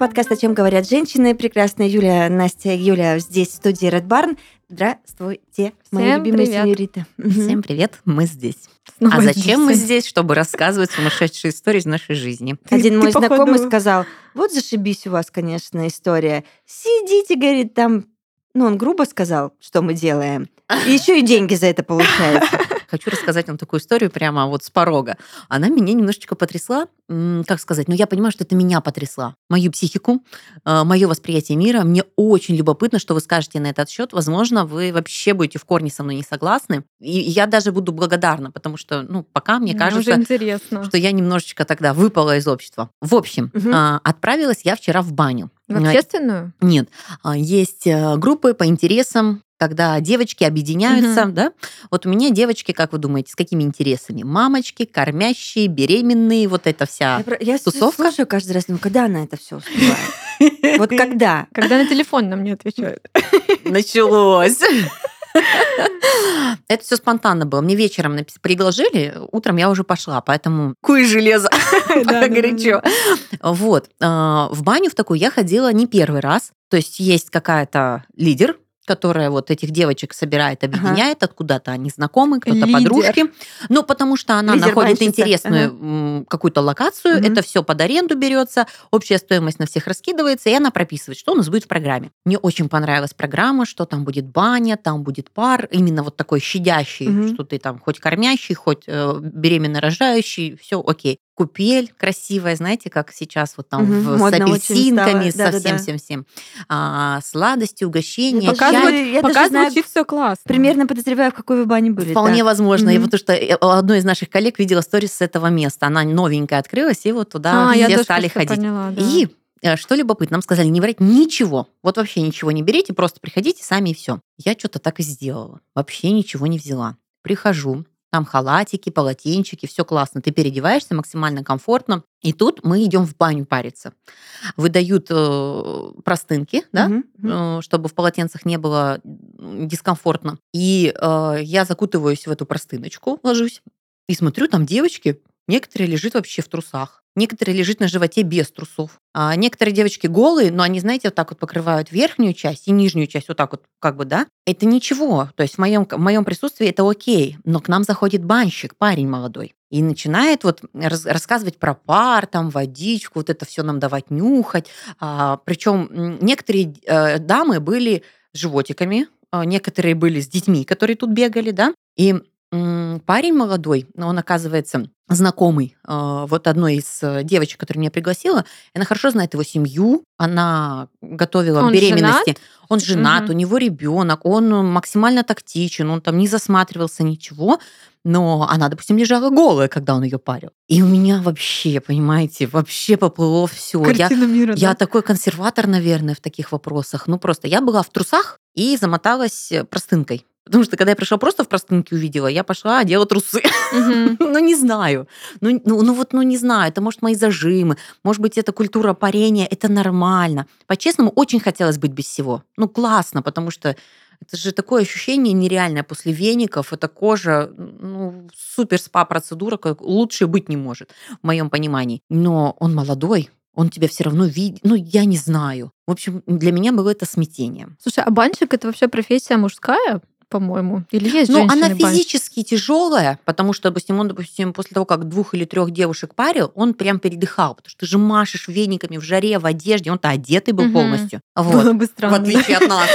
подкаст «О чем говорят женщины». Прекрасная Юля, Настя, Юля здесь в студии Red Barn. Здравствуйте, мои Всем любимые привет. сеньориты. Всем привет, мы здесь. Снова а зачем мы здесь. здесь? Чтобы рассказывать сумасшедшие истории из нашей жизни. Ты- Один ты, мой походу, знакомый сказал, вот зашибись у вас, конечно, история. Сидите, говорит, там... Ну, он грубо сказал, что мы делаем. И еще и деньги за это получается. Хочу рассказать вам такую историю прямо вот с порога. Она меня немножечко потрясла. Как сказать? Ну, я понимаю, что это меня потрясла. Мою психику, мое восприятие мира. Мне очень любопытно, что вы скажете на этот счет. Возможно, вы вообще будете в корне со мной не согласны. И я даже буду благодарна, потому что, ну, пока мне Мне кажется, что я немножечко тогда выпала из общества. В общем, а, отправилась я вчера в баню. В общественную? Нет, а, есть э, группы по интересам, когда девочки объединяются, да? Вот у меня девочки, как вы думаете, с какими интересами? Мамочки, кормящие, беременные, вот это вся. Я, я Тусовка? слушаю каждый раз, ну когда она это все успевает? Вот когда? Когда на телефон нам не отвечают. Началось. Это все спонтанно было. Мне вечером предложили, утром я уже пошла, поэтому куй железо, пока горячо. Вот. а, В баню в такую я ходила не первый раз. То есть есть какая-то лидер, которая вот этих девочек собирает, объединяет, откуда-то они знакомы, кто-то Лидер. подружки. Ну, потому что она Лидер находит банщица. интересную м, какую-то локацию, Мгм. это все под аренду берется, общая стоимость на всех раскидывается, и она прописывает, что у нас будет в программе. Мне очень понравилась программа, что там будет баня, там будет пар, именно вот такой щадящий, Мгм. что ты там хоть кормящий, хоть э, беременно рожающий, все окей. Купель красивая, знаете, как сейчас вот там в- с апельсинками, со всем-всем-всем. А, сладости, угощения, Ну, чай. показывай. я Пока даже знаю, все классно. Примерно подозреваю, в какой вы бане были. Вполне да. возможно. И Мгм. вот то, что э, одной из наших коллег видела сторис с этого места. Она новенькая открылась, и вот туда А, я все тоже стали ходить. поняла, да. И э, что любопытно, нам сказали не брать ничего. Вот вообще ничего не берите, просто приходите сами и все. Я что-то так и сделала. Вообще ничего не взяла. Прихожу, там халатики, полотенчики, все классно. Ты переодеваешься максимально комфортно. И тут мы идем в баню париться. Выдают э, простынки, да, мгм. э, чтобы в полотенцах не было дискомфортно. И э, я закутываюсь в эту простыночку, ложусь, и смотрю, там девочки, некоторые лежат вообще в трусах, некоторые лежат на животе без трусов. А некоторые девочки голые, но они, знаете, вот так вот покрывают верхнюю часть и нижнюю часть вот так вот, как бы, да. Это ничего. То есть в моем, в моем присутствии это окей. Но к нам заходит банщик, парень молодой, и начинает вот рас- рассказывать про пар, там, водичку, вот это все нам давать нюхать. причем некоторые э, дамы были с животиками, а, некоторые были с детьми, которые тут бегали, да. И парень молодой, но он оказывается знакомый э, вот одной из э, девочек, которая меня пригласила. Она хорошо знает его семью, она готовила Он беременности. Он женат, Мгм. у него ребенок, он максимально тактичен, он там не засматривался ничего, но она, допустим, лежала голая, когда он ее парил. И у меня вообще, понимаете, вообще поплыло все. Я, Картина мира, я да. такой консерватор, наверное, в таких вопросах. Ну, просто я была в трусах и замоталась э, простынкой. Потому что когда я пришла просто в простынке увидела, я пошла одела трусы. Мгм. ну, не знаю. Ну, ну, ну вот, ну, не знаю. Это, может, мои зажимы. Может быть, это культура парения. Это нормально. По-честному, очень хотелось быть без всего. Ну, классно, потому что это же такое ощущение нереальное после веников. Это кожа, ну, супер спа-процедура, как лучше быть не может, в моем понимании. Но он молодой, он тебя все равно видит. Ну, я не знаю. В общем, для меня было это смятением. Слушай, а банщик это вообще профессия мужская, по-моему? Или есть Но она физически тяжелая, потому что, допустим, он, допустим, после того, как двух или трех девушек парил, он прям передыхал, потому что ты же машешь вениками в жаре, в одежде, он-то одетый был Мгм. полностью. Было Вот. бы В странно. отличие от нас.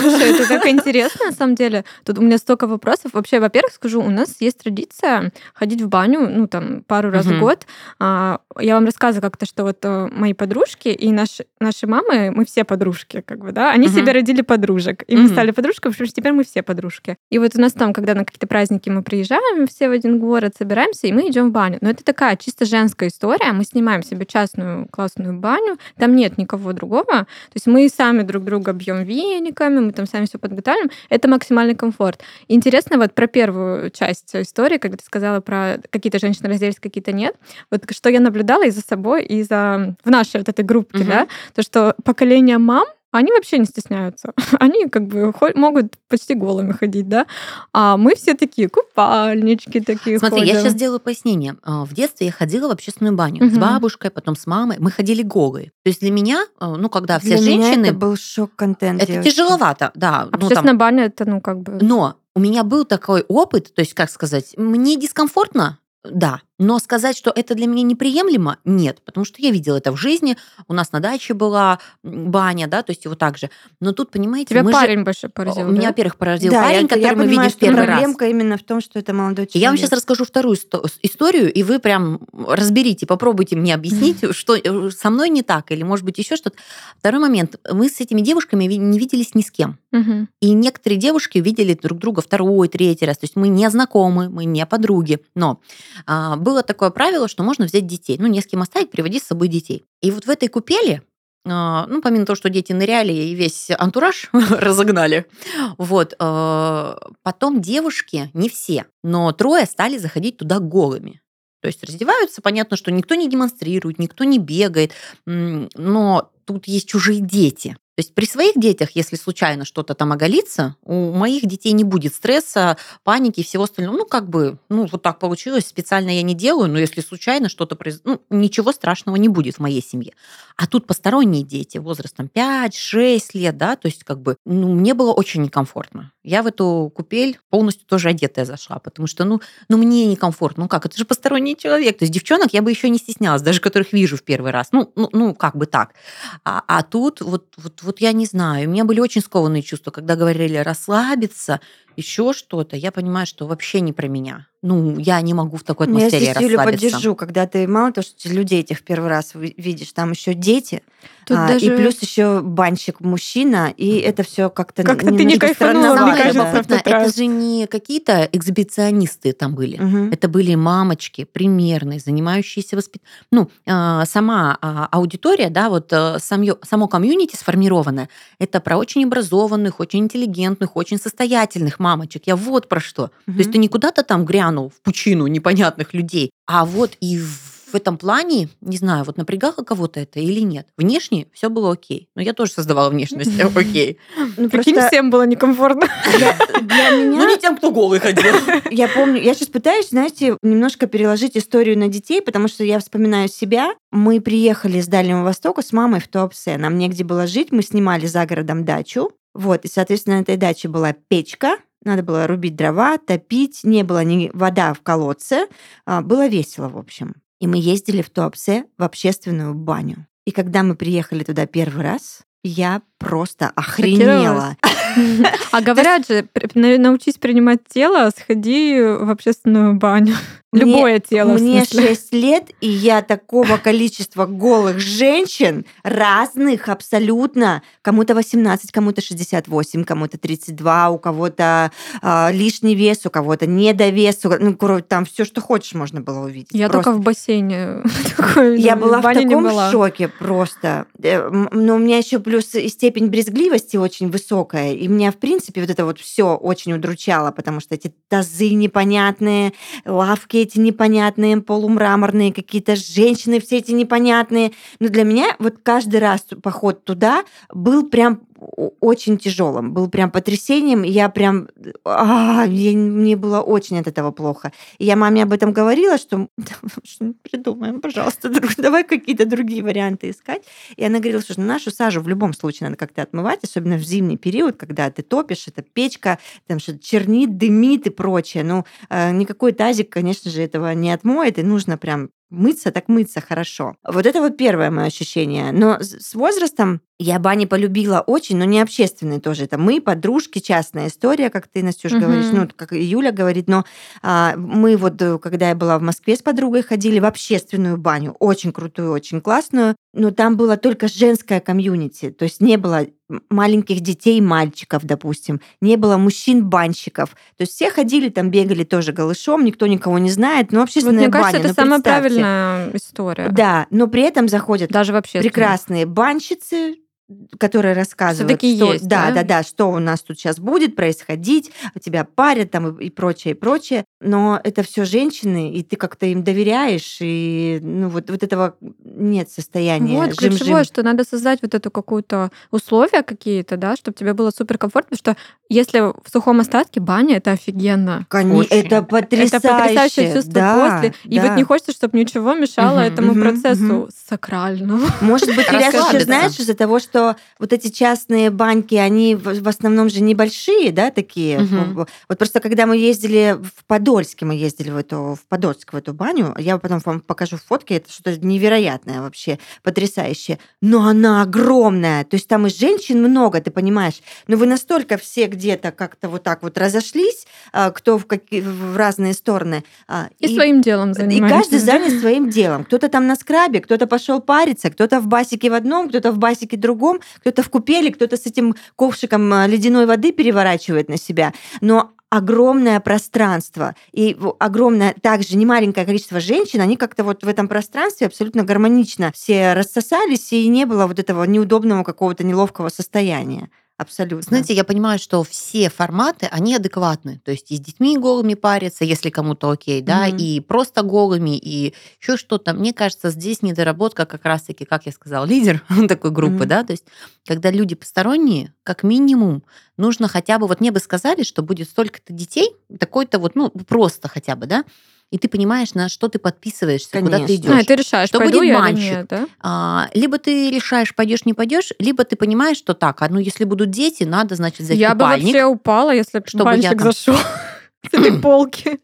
Слушай, это так интересно, на самом деле. Тут у меня столько вопросов. Вообще, во-первых, скажу, у нас есть традиция ходить в баню, ну, там, пару раз в год. А, Я вам рассказывала как-то, что вот э, мои подружки и наши, наши мамы, мы все подружки, как бы, да, они себе родили подружек. И мы стали подружками, потому что теперь мы все подружки. И вот у нас там, когда на какие-то праздники мы приезжаем все в один город, собираемся, и мы идем в баню. Но это такая чисто женская история. Мы снимаем себе частную классную баню, там нет никого другого. То есть мы сами друг друга бьем вениками, мы там сами все подготавливаем. Это максимальный комфорт. Интересно вот про первую часть истории, когда ты сказала про какие-то женщины разделись, какие-то нет. Вот что я наблюдала и за собой, и за в нашей вот этой группе, Мгм. да, то, что поколение мам Они вообще не стесняются. Они как бы могут почти голыми ходить, да? А мы все такие купальнички такие Смотри, ходим. я сейчас сделаю пояснение. А, В детстве я ходила в общественную баню с Мгм. бабушкой, потом с мамой. Мы ходили голые. То есть для меня, а, ну, когда все Для меня женщины... это был шок-контент. Это девочки. тяжеловато, да. ну, там- Общественная баня это, ну, как бы... Но у меня был такой опыт, то есть, как сказать, мне дискомфортно, да, но сказать, что это для меня неприемлемо, нет, потому что я видела это в жизни, у нас на даче была баня, да, то есть его так же. Но тут, понимаете, Тебя мы же- парень больше поразил, Меня, да? во-первых, поразил Да, парень, я, который я мы понимаю, видим в первый раз. проблемка именно в том, что это молодой человек. Я вам сейчас расскажу вторую сто- историю, и вы прям разберите, попробуйте мне объяснить, что э, со мной не так, или, может быть, еще что-то. Второй момент. Мы с этими девушками не виделись ни с кем. И некоторые девушки видели друг друга второй, третий раз. То есть мы не знакомы, мы не подруги. Но а, было такое правило, что можно взять детей. Ну, не с кем оставить, приводи с собой детей. И вот в этой купели, а, ну, помимо того, что дети ныряли и весь антураж разогнали, вот, а, потом девушки, не все, но трое стали заходить туда голыми. То есть раздеваются, понятно, что никто не демонстрирует, никто не бегает, но тут есть чужие дети. То есть при своих детях, если случайно что-то там оголится, у моих детей не будет стресса, паники и всего остального. Ну, как бы, ну, вот так получилось, специально я не делаю, но если случайно что-то произойдет, ну, ничего страшного не будет в моей семье. А тут посторонние дети, возрастом 5-6 лет, да, то есть как бы, ну, мне было очень некомфортно. Я в эту купель полностью тоже одетая зашла, потому что, ну, ну мне некомфортно. Ну как, это же посторонний человек. То есть девчонок я бы еще не стеснялась, даже которых вижу в первый раз. Ну, ну, ну как бы так. А, а тут вот, вот, вот я не знаю. У меня были очень скованные чувства, когда говорили расслабиться, еще что-то. Я понимаю, что вообще не про меня. Ну, я не могу в такой Ну, Я атмосфере здесь Юлю расслабиться. поддержу, когда ты мало того, что людей этих в первый раз ви- видишь, там еще дети, Тут а, даже... и плюс еще банщик мужчина, и это все как-то Как-то ты не кайфанула, мне кажется, в тот раз. это же не какие-то эксгибиционисты там были. Мгм. Это были мамочки примерные, занимающиеся воспитанием. Ну, а, сама а, аудитория, да, вот а, самё- само комьюнити сформированное, это про очень образованных, очень интеллигентных, очень состоятельных мамочек. Я вот про что. То есть ты не куда-то там грянул в пучину непонятных людей, а вот и в этом плане, не знаю, вот напрягало кого-то это или нет. Внешне все было окей. Но я тоже создавала внешность окей. Ну, Прикинь, просто всем было некомфортно. для, для Ну, меня, не тем, кто голый ходил. я помню, я сейчас пытаюсь, знаете, немножко переложить историю на детей, потому что я вспоминаю себя. Мы приехали с Дальнего Востока с мамой в Туапсе. Нам негде было жить, мы снимали за городом дачу. Вот, и, соответственно, на этой даче была печка, надо было рубить дрова, топить, не было ни вода в колодце. А, Было весело, в общем. И мы ездили в Туапсе в общественную баню. И когда мы приехали туда первый раз, я просто охренела. А говорят же, научись принимать тело, сходи в общественную баню. Мне- Любое тело, в Мне смысле. 6 лет, и я такого количества голых женщин, разных абсолютно, кому-то 18, кому-то 68, кому-то 32, у кого-то а, лишний вес, у кого-то недовес, ну, короче, там все, что хочешь, можно было увидеть. Я Просто. только в бассейне. Я ну, была в таком шоке просто. Э, Но у меня еще плюс степень брезгливости очень высокая. И меня, в принципе, вот это вот все очень удручало, потому что эти тазы непонятные, лавки эти непонятные, полумраморные, какие-то женщины все эти непонятные. Но для меня вот каждый раз поход туда был прям очень тяжелым, был прям потрясением. Я прям... а, я- мне было очень от этого плохо. И я маме об этом говорила, что что придумаем, пожалуйста, друг- давай какие-то другие варианты искать. И она говорила, что нашу сажу в любом случае надо как-то отмывать, особенно в зимний период, когда ты топишь, это печка, там что-то чернит, дымит и прочее. Ну, э, никакой тазик, конечно же, этого не отмоет, и нужно прям мыться, так мыться хорошо. Вот это вот первое мое ощущение. Но с возрастом я бани полюбила очень, но не общественные тоже. Это мы, подружки, частная история, как ты, Настюш, Мгм. говоришь, ну, как Юля говорит, но а, мы вот, э, когда я была в Москве с подругой, ходили в общественную баню, очень крутую, очень классную, но там было только женское комьюнити, то есть не было маленьких детей, мальчиков, допустим, не было мужчин-банщиков, то есть все ходили там, бегали тоже голышом, никто никого не знает, но Вот общественная мне кажется, баня, это ну, самая правильная история. Да, но при этом заходят Даже вообще. прекрасные банщицы, которые рассказывают, что, есть, да, да? да, да, что у нас тут сейчас будет происходить, тебя парят там и, и прочее, и прочее. Но это все женщины, и ты как-то им доверяешь, и ну вот, вот этого нет состояния. Вот жим-жим. ключевое, что надо создать вот эту какую-то условия какие-то, да, чтобы тебе было супер комфортно, потому что если в сухом остатке баня, это офигенно. Очень. Это потрясающе. Это потрясающее чувство да, после. И да. вот не хочется, чтобы ничего мешало Мгм, этому мгм, процессу мгм. сакральному. Может быть, Ильяс, еще знаешь, из-за того, что вот эти частные баньки, они в основном же небольшие, да, такие. Мгм. Вот просто когда мы ездили в Подольске, мы ездили в эту, в Подольск, в эту баню, я потом вам покажу фотки, это что-то невероятное вообще, потрясающее. Но она огромная, то есть там и женщин много, ты понимаешь, но вы настолько все где-то как-то вот так вот разошлись, а, кто в, какие, в разные стороны. а, И, своим делом и занимаешься. каждый занят своим делом. Кто-то там на скрабе, кто-то пошел париться, кто-то в басике в одном, кто-то в басике другом, кто-то в купели, кто-то с этим ковшиком а, ледяной воды переворачивает на себя. Но огромное пространство и огромное также немаленькое количество женщин, они как-то вот в этом пространстве абсолютно гармонично все рассосались, и не было вот этого неудобного какого-то неловкого состояния. Абсолютно. Знаете, я понимаю, что все форматы, они адекватны. То есть и с детьми голыми парятся, если кому-то окей, да, Мгм. и просто голыми, и еще что-то. Мне кажется, здесь недоработка как раз-таки, как я сказала, лидер такой группы, Мгм. да, то есть когда люди посторонние, как минимум, нужно хотя бы, вот мне бы сказали, что будет столько-то детей, такой-то вот, ну, просто хотя бы, да, и ты понимаешь, на что ты подписываешься, куда ты Конечно. идешь. А, и ты решаешь, Что пойду будет я или мальчик? нет, да? А, либо ты решаешь, пойдешь, не пойдешь, либо ты понимаешь, что так, а ну если будут дети, надо, значит, взять Я бы купальник. вообще упала, если бы чтобы я мальчик там- зашел с этой полки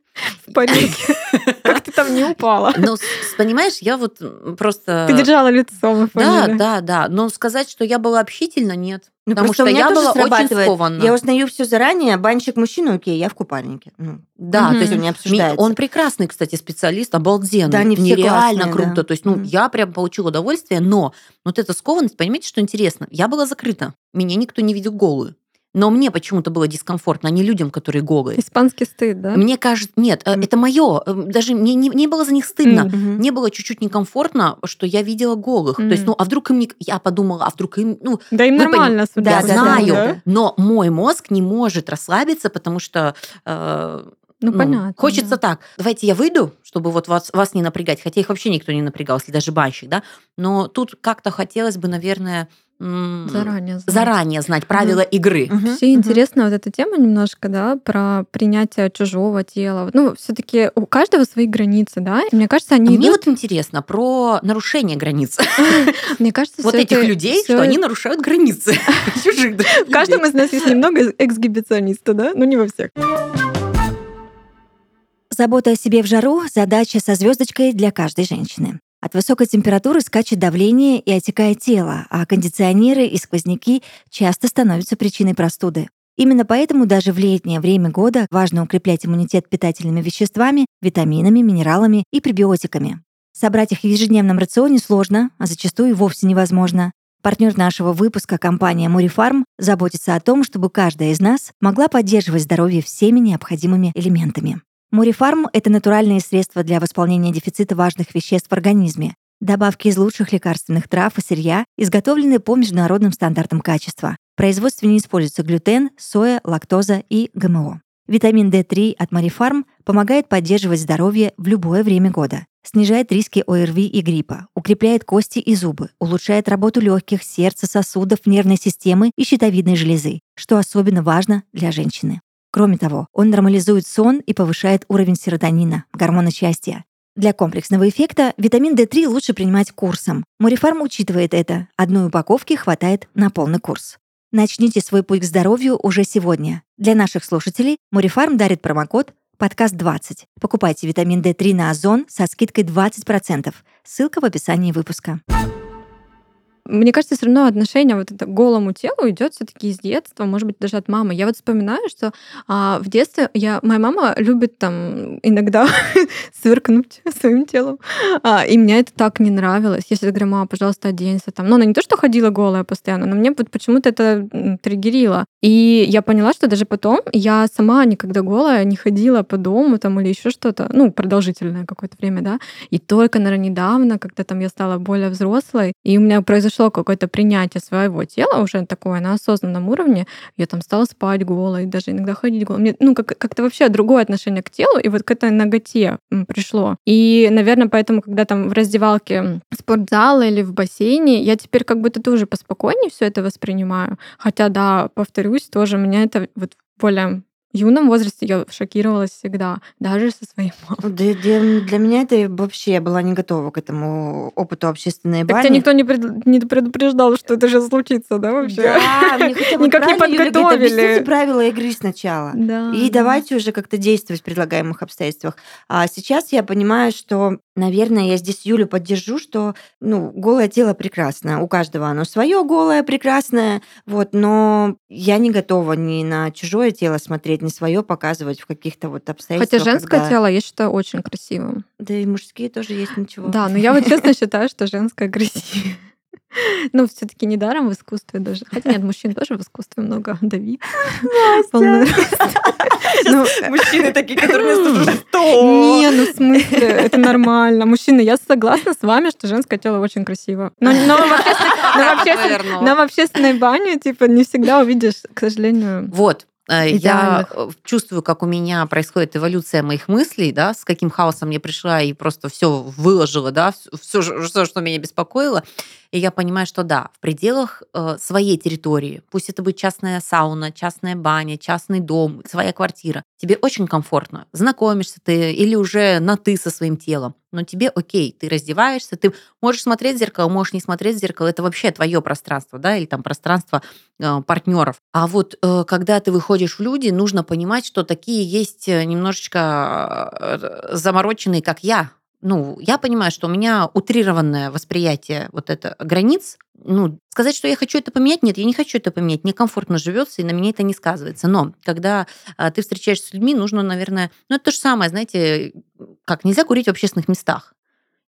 в парике. Как ты там не упала? Ну, понимаешь, я вот просто... Ты держала лицо, мы Да, поняли. да, да. Но сказать, что я была общительна, нет. Ну, Потому что я была очень скованна. Я узнаю все заранее, банщик мужчина, окей, я в купальнике. Ну, Да, Мгм. то есть всё не обсуждается. он прекрасный, кстати, специалист, обалденный. Да, все Нереально классные, круто. да. То есть, ну, Мгм. я прям получила удовольствие, но вот эта скованность, понимаете, что интересно? Я была закрыта. Меня никто не видел голую. Но мне почему-то было дискомфортно, а не людям, которые голые. Испанский стыд, да? Мне кажется, нет, э, Мгм. это мое. Даже мне не, не было за них стыдно. Мгм. Мне было чуть-чуть некомфортно, что я видела голых. То есть, ну, а вдруг им не... Я подумала, а вдруг им... Ну, Да им нормально, судя Да, да, знаю, да? но мой мозг не может расслабиться, потому что э, Ну, ну, понятно. хочется да. так. Давайте я выйду, чтобы вот вас, вас не напрягать. Хотя их вообще никто не напрягал, если даже банщик, да. Но тут как-то хотелось бы, наверное, Заранее. знать. заранее знать правила игры. Мгм. Вообще Мгм. интересно вот эта тема немножко, да, про принятие чужого тела. Ну, все-таки у каждого свои границы, да. И мне кажется, А они Мне идут- вот интересно про нарушение границ. мне кажется, Вот этих людей, что они нарушают границы чужих В каждом из нас есть немного эксгибициониста, да? Ну, не во всех. Забота о себе в жару — задача со звездочкой для каждой женщины. От высокой температуры скачет давление и отекает тело, а кондиционеры и сквозняки часто становятся причиной простуды. Именно поэтому даже в летнее время года важно укреплять иммунитет питательными веществами, витаминами, минералами и пребиотиками. Собрать их в ежедневном рационе сложно, а зачастую вовсе невозможно. Партнер нашего выпуска, компания Мурифарм, заботится о том, чтобы каждая из нас могла поддерживать здоровье всеми необходимыми элементами. Мурифарм — это натуральные средства для восполнения дефицита важных веществ в организме. Добавки из лучших лекарственных трав и сырья, изготовленные по международным стандартам качества. В производстве не используется глютен, соя, лактоза и ГМО. Витамин D3 от Марифарм помогает поддерживать здоровье в любое время года, снижает риски ОРВИ и гриппа, укрепляет кости и зубы, улучшает работу легких, сердца, сосудов, нервной системы и щитовидной железы, что особенно важно для женщины. Кроме того, он нормализует сон и повышает уровень серотонина, гормона счастья. Для комплексного эффекта витамин D3 лучше принимать курсом. Морифарм учитывает это. Одной упаковки хватает на полный курс. Начните свой путь к здоровью уже сегодня. Для наших слушателей Морифарм дарит промокод подкаст 20. Покупайте витамин D3 на Озон со скидкой 20%. Ссылка в описании выпуска. Мне кажется, все равно отношение вот это к голому телу идет все-таки из детства, может быть, даже от мамы. Я вот вспоминаю, что а, в детстве я, моя мама любит там иногда сверкнуть своим телом. А, и мне это так не нравилось. Я всегда говорю, мама, пожалуйста, оденься там. Но она не то, что ходила голая постоянно, но мне вот почему-то это триггерило. И я поняла, что даже потом я сама никогда голая не ходила по дому там или еще что-то, ну, продолжительное какое-то время, да. И только, наверное, недавно, когда там я стала более взрослой, и у меня произошел произошло какое-то принятие своего тела уже такое на осознанном уровне. Я там стала спать голой, даже иногда ходить голой. Мне, ну, как- как-то вообще другое отношение к телу, и вот к этой ноготе пришло. И, наверное, поэтому, когда там в раздевалке спортзала или в бассейне, я теперь как будто тоже поспокойнее все это воспринимаю. Хотя, да, повторюсь, тоже меня это вот более юном возрасте я шокировалась всегда, даже со своей мамой. Для, для, для меня это вообще я была не готова к этому опыту общественной так бани. тебя никто не, пред, не предупреждал, что это же случится, да, вообще? Да, мне хотя бы Никак не подготовили. Объясните правила игры сначала. Да. И давайте уже как-то действовать в предлагаемых обстоятельствах. А сейчас я понимаю, что, наверное, я здесь Юлю поддержу, что ну, голое тело прекрасно. У каждого оно свое голое, прекрасное. Вот, но я не готова ни на чужое тело смотреть, ни свое показывать в каких-то вот обстоятельствах. Хотя женское когда- тело я считаю очень красивым. Да и мужские тоже есть ничего. Да, но я вот честно считаю, что женское красивее. Ну, все-таки недаром в искусстве даже. Хотя нет, мужчин тоже в искусстве много. Давид. рост. Ну, Мужчины такие, которые вместо Не, ну в смысле, это нормально. Мужчины, я согласна с вами, что женское тело очень красиво. Но, но в общественной бане, типа, не всегда увидишь, к сожалению. Вот. Э, Я Идеальных. э, чувствую, как у меня происходит эволюция моих мыслей, да, с каким хаосом я пришла и просто все выложила, да, все, что меня беспокоило. И я понимаю, что да, в пределах э, своей территории, пусть это будет частная сауна, частная баня, частный дом, своя квартира, тебе очень комфортно. Знакомишься ты или уже на ты со своим телом, но тебе окей, ты раздеваешься, ты можешь смотреть в зеркало, можешь не смотреть в зеркало, это вообще твое пространство, да, или там пространство партнеров. А вот э, когда ты выходишь в люди, нужно понимать, что такие есть э, немножечко э, замороченные, как я. Ну, я понимаю, что у меня утрированное восприятие вот это границ. Ну, сказать, что я хочу это поменять, нет, я не хочу это поменять. Мне комфортно живется, и на меня это не сказывается. Но когда а, ты встречаешься с людьми, нужно, наверное, ну, это то же самое, знаете, как нельзя курить в общественных местах.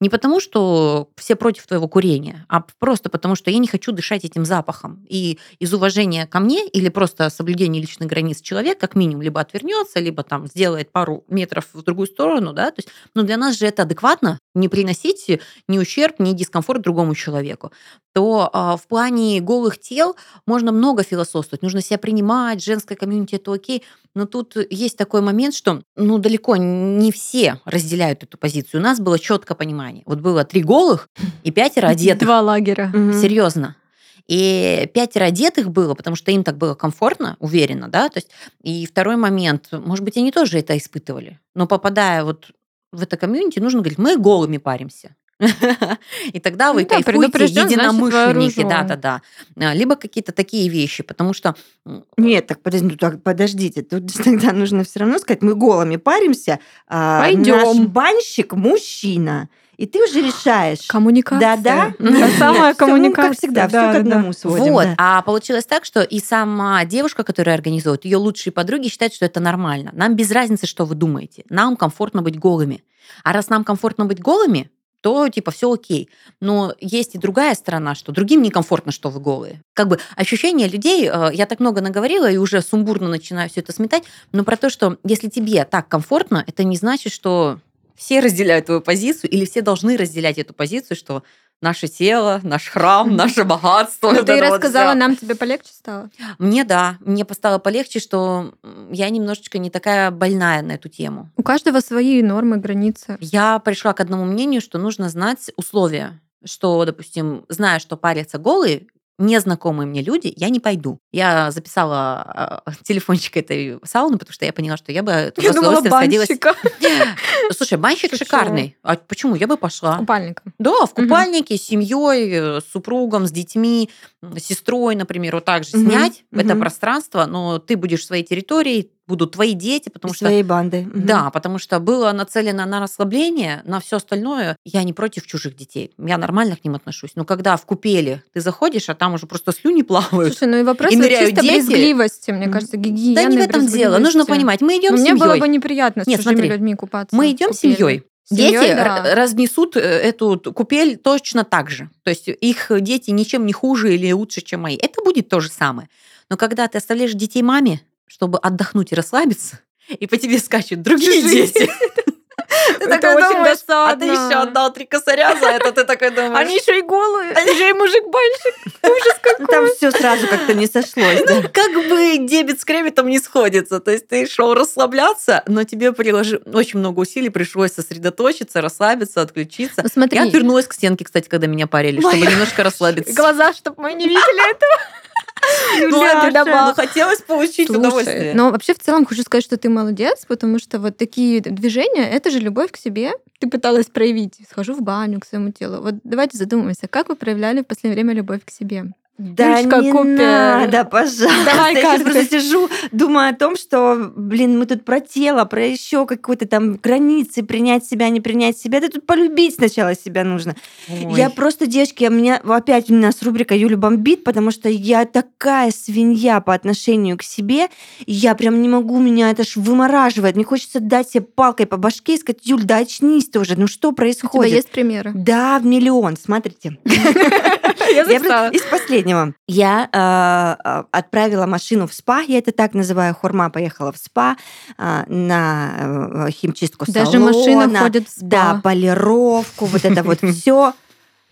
Не потому, что все против твоего курения, а просто потому, что я не хочу дышать этим запахом. И из уважения ко мне или просто соблюдения личных границ человек, как минимум, либо отвернется, либо там сделает пару метров в другую сторону, да, то есть, ну, для нас же это адекватно, не приносить ни ущерб, ни дискомфорт другому человеку, то а, в плане голых тел можно много философствовать, нужно себя принимать, женское комьюнити это окей, но тут есть такой момент, что ну, далеко не все разделяют эту позицию. У нас было четкое понимание. Вот было три голых и пятеро одетых. Два лагеря. Серьезно. И пятеро одетых было, потому что им так было комфортно, уверенно, да. То есть, и второй момент, может быть, они тоже это испытывали. Но попадая вот в это комьюнити, нужно говорить, мы голыми паримся. И тогда вы Ну да, кайфуете, единомышленники, да-да-да. А, Либо какие-то такие вещи, потому что Нет, так подожди, ну, так, подождите, тут тогда нужно все равно сказать, мы голыми паримся, а Пойдём. наш банщик мужчина, и ты уже решаешь. Коммуникация. Да-да. Та самая Всё, ну, коммуникация. как всегда, все да, к да, одному сводим. Вот, да. а получилось так, что и сама девушка, которая организует, ее лучшие подруги считают, что это нормально. Нам без разницы, что вы думаете. Нам комфортно быть голыми. А раз нам комфортно быть голыми, то типа все окей. Но есть и другая сторона, что другим некомфортно, что вы голые. Как бы ощущение людей, э, я так много наговорила и уже сумбурно начинаю все это сметать, но про то, что если тебе так комфортно, это не значит, что все разделяют твою позицию или все должны разделять эту позицию, что наше тело, наш храм, наше богатство. Ну, вот ты вот рассказала, нам тебе полегче стало? Мне да, мне стало полегче, что я немножечко не такая больная на эту тему. У каждого свои нормы, границы. Я пришла к одному мнению, что нужно знать условия, что, допустим, зная, что парятся голые, незнакомые мне люди, я не пойду. Я записала э, телефончик этой сауны, потому что я поняла, что я бы туда Я с удовольствием сходилась. Слушай, банщик Шучу. шикарный. А почему? Я бы пошла. Купальником. Да, в купальнике, с семьей, с супругом, с детьми, с сестрой, например, вот так же Мгм, снять это мгм. пространство, но ты будешь в своей территории, будут твои дети, потому Из что своей банды. Да, потому что было нацелено на расслабление, на все остальное. Я не против чужих детей. Я нормально к ним отношусь. Но когда в купели ты заходишь, а там уже просто слюни плавают. Слушай, ну и вопрос И ныряют чисто дети. брезгливости, мне кажется, гигиены. да не в этом дело. Нужно понимать, мы идем Ну, с Мне было бы семьей. неприятно с Нет, чужими смотри, людьми купаться. Мы идем с семьей. Семьей, Дети да. разнесут э, эту купель точно так же. То есть их дети ничем не хуже или лучше, чем мои. Это будет то же самое. Но когда ты оставляешь детей маме, чтобы отдохнуть и расслабиться, и по тебе скачут другие Чужие. дети, Ты Это такой очень думаешь, а досадно. ты еще отдал три косаря за это, ты такой думаешь. Они еще и голые, еще и мужик-банщик. Ужас Ну, Там все сразу как-то не сошлось. да. как бы дебет с кредитом не сходится. То есть ты шел расслабляться, но тебе приложи... очень много усилий пришлось сосредоточиться, расслабиться, отключиться. Ну смотри, Я отвернулась к стенке, кстати, когда меня парили, чтобы немножко расслабиться. глаза, чтобы мы не видели этого. Ну, ты Юляша, добавь. ну, хотелось получить Слушай, удовольствие. но вообще в целом хочу сказать, что ты молодец, потому что вот такие движения, это же любовь к себе. Ты пыталась проявить. Схожу в баню к своему телу. Вот давайте задумаемся, как вы проявляли в последнее время любовь к себе? Да Юлечка, не Купер. надо, пожалуйста. Давай Я сейчас как-то. просто сижу, думаю о том, что, блин, мы тут про тело, про еще какой-то там границы, принять себя, не принять себя. Да тут полюбить сначала себя нужно. Ой. Я просто, девочки, у меня опять у нас рубрика Юля бомбит, потому что я такая свинья по отношению к себе. Я прям не могу, меня это ж вымораживает. Мне хочется дать себе палкой по башке и сказать, Юль, да очнись ты уже, ну что У тебя происходит? есть примеры? Да, в миллион, смотрите. Я Я записала. из последнего. Я э, э, отправила машину в спа, я это так называю, хурма поехала в спа э, на э, химчистку Даже салона. машина ходит в спа. Да, полировку, вот это вот все.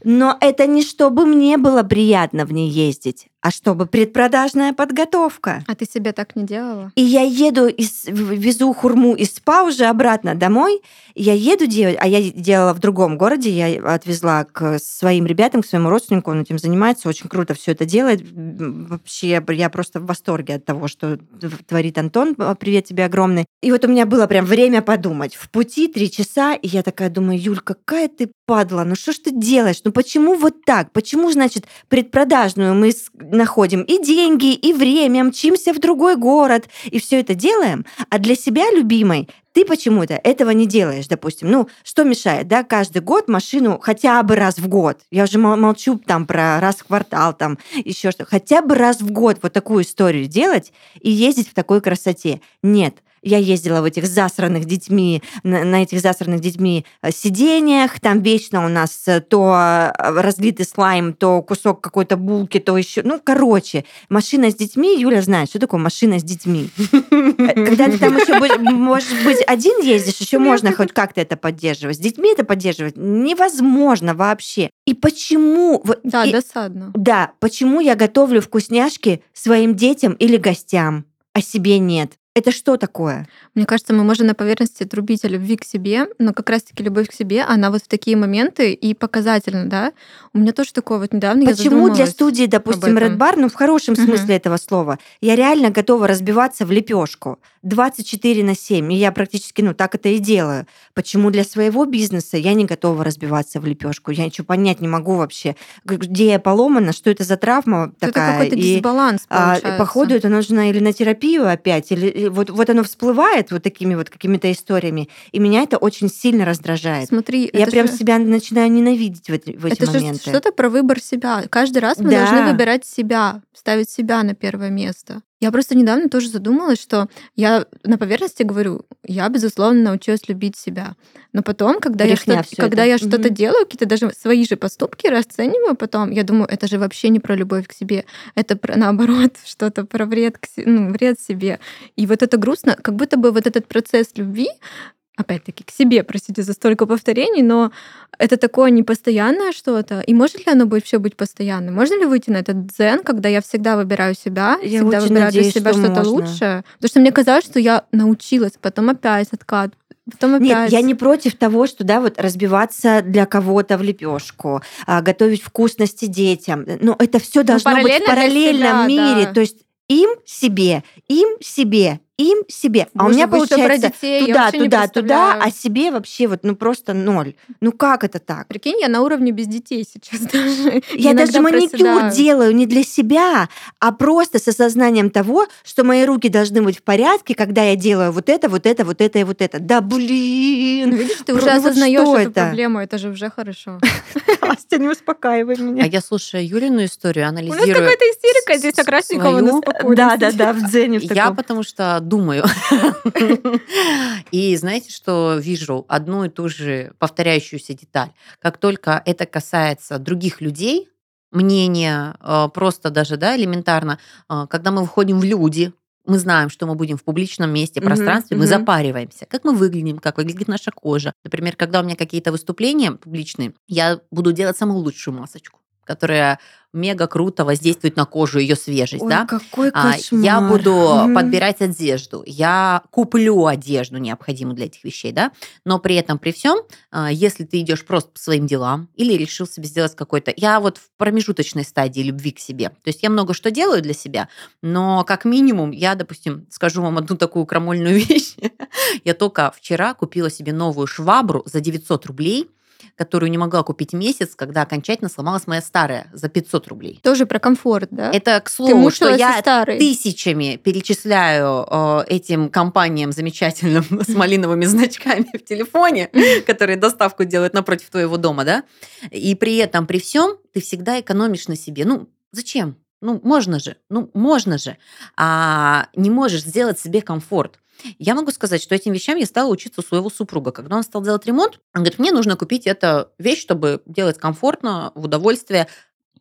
Но это не чтобы мне было приятно в ней ездить, а чтобы предпродажная подготовка. А ты себе так не делала? И я еду, из, везу хурму из СПА уже обратно домой. Я еду делать, а я делала в другом городе, я отвезла к своим ребятам, к своему родственнику, он этим занимается, очень круто все это делает. Вообще, я просто в восторге от того, что творит Антон. Привет тебе огромный. И вот у меня было прям время подумать. В пути три часа, и я такая думаю, Юль, какая ты падла, ну что ж ты делаешь? Ну почему вот так? Почему, значит, предпродажную мы находим и деньги, и время, мчимся в другой город, и все это делаем, а для себя любимой ты почему-то этого не делаешь, допустим. Ну, что мешает, да, каждый год машину хотя бы раз в год. Я уже мол- молчу там про раз в квартал, там еще что хотя бы раз в год вот такую историю делать и ездить в такой красоте. Нет, я ездила в этих засранных детьми, на, на этих засранных детьми э, сидениях, там вечно у нас э, то э, разлитый слайм, то кусок какой-то булки, то еще, ну, короче, машина с детьми, Юля знает, что такое машина с детьми. Когда ты там еще, может быть, один ездишь, еще можно хоть как-то это поддерживать. С детьми это поддерживать невозможно вообще. И почему... Да, и- досадно. да, почему я готовлю вкусняшки своим детям или гостям, а себе нет? Это что такое? Мне кажется, мы можем на поверхности трубить о любви к себе, но как раз-таки любовь к себе, она вот в такие моменты и показательна, да? У меня тоже такое вот недавно я Почему для задумалась студии, допустим. Red Bar, ну в хорошем смысле этого слова, я реально готова разбиваться в лепешку 24 на 7, и я практически, ну так это и делаю. Почему для своего бизнеса я не готова разбиваться в лепешку? Я ничего понять не могу вообще, где я поломана, что это за травма Это такая. какой-то и- дисбаланс А, получается. походу, это нужно или на терапию опять, или вот, вот оно всплывает вот такими вот какими-то историями, и меня это очень сильно раздражает. Смотри, Я это прям же- себя начинаю ненавидеть в, эти- в эти Это моменты. что-то про выбор себя. Каждый раз мы Да. должны выбирать себя, ставить себя на первое место. Я просто недавно тоже задумалась, что я на поверхности говорю, я, безусловно, научилась любить себя. Но потом, когда, я Брехня что-то, всё когда это. я что-то Мгм. делаю, какие-то даже свои же поступки расцениваю потом, я думаю, это же вообще не про любовь к себе. Это про, наоборот, что-то про вред, к ну, вред себе. И вот это грустно, как будто бы вот этот процесс любви, опять-таки, к себе, простите за столько повторений, но это такое непостоянное что-то. И может ли оно быть все быть постоянным? Можно ли выйти на этот дзен, когда я всегда выбираю себя, Я всегда выбираю надеюсь, для себя что что-то можно. лучшее? Потому что мне казалось, что я научилась, потом опять откат, потом опять. Нет, я не против того, что да, вот разбиваться для кого-то в лепешку, готовить вкусности детям. Но это все должно быть в параллельном себя, мире. да. То есть им себе, им себе, им себе. а у Боже, меня ещё про получается детей, туда, туда, туда, а себе вообще вот ну просто ноль. Ну как это так? Прикинь, я на уровне без детей сейчас даже. Я даже маникюр проседаю. делаю не для себя, а просто с осознанием того, что мои руки должны быть в порядке, когда я делаю вот это, вот это, вот это и вот это. Да Ну, блин! видишь, ты Про- уже ну вот осознаешь что эту это? проблему, это же уже хорошо. Настя, не успокаивай А меня. я, слушая Юлину историю, У нас анализирую какая-то истерика здесь, а Красникова свою- на спокойном Да, да, да, в дзене Я потому что думаю. И знаете, что вижу? Одну и ту же повторяющуюся деталь. Как только это касается других людей, мнения, э, просто даже, да, элементарно, э, когда мы выходим в люди, мы знаем, что мы будем в публичном месте, пространстве, мы запариваемся. Как мы выглядим, как выглядит наша кожа. Например, когда у меня какие-то выступления публичные, я буду делать самую лучшую масочку, которая мега круто воздействует на кожу, ее свежесть, Ой, да? какой А, кошмар. Я буду Мгм. подбирать одежду, я куплю одежду необходимую для этих вещей, да, но при этом, при всем, если ты идешь просто по своим делам или решил себе сделать какой-то... Я вот в промежуточной стадии любви к себе. То есть я много что делаю для себя, но как минимум я, допустим, скажу вам одну такую крамольную вещь. Я только вчера купила себе новую швабру за 900 рублей, которую не могла купить месяц, когда окончательно сломалась моя старая за 500 рублей. Тоже про комфорт, да? Это к слову, что я старой. тысячами перечисляю э, этим компаниям замечательным с малиновыми значками в телефоне, которые доставку делают напротив твоего дома, да? И при этом, при всем, ты всегда экономишь на себе. Ну, зачем? Ну, можно же, ну, можно же. А не можешь сделать себе комфорт. Я могу сказать, что этим вещам я стала учиться у своего супруга. Когда он стал делать ремонт, он говорит, мне нужно купить эту вещь, чтобы делать комфортно, в удовольствие,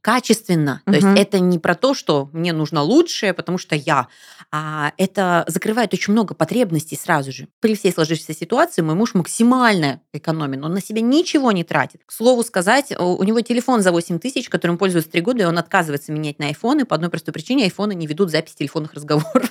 качественно. То есть это не про то, что мне нужно лучшее, потому что я, а это закрывает очень много потребностей сразу же. При всей сложившейся ситуации мой муж максимально экономен, он на себя ничего не тратит. К слову сказать, у него телефон за 8 тысяч, которым пользуется 3 года, и он отказывается менять на айфоны по одной простой причине, айфоны не ведут запись телефонных разговоров.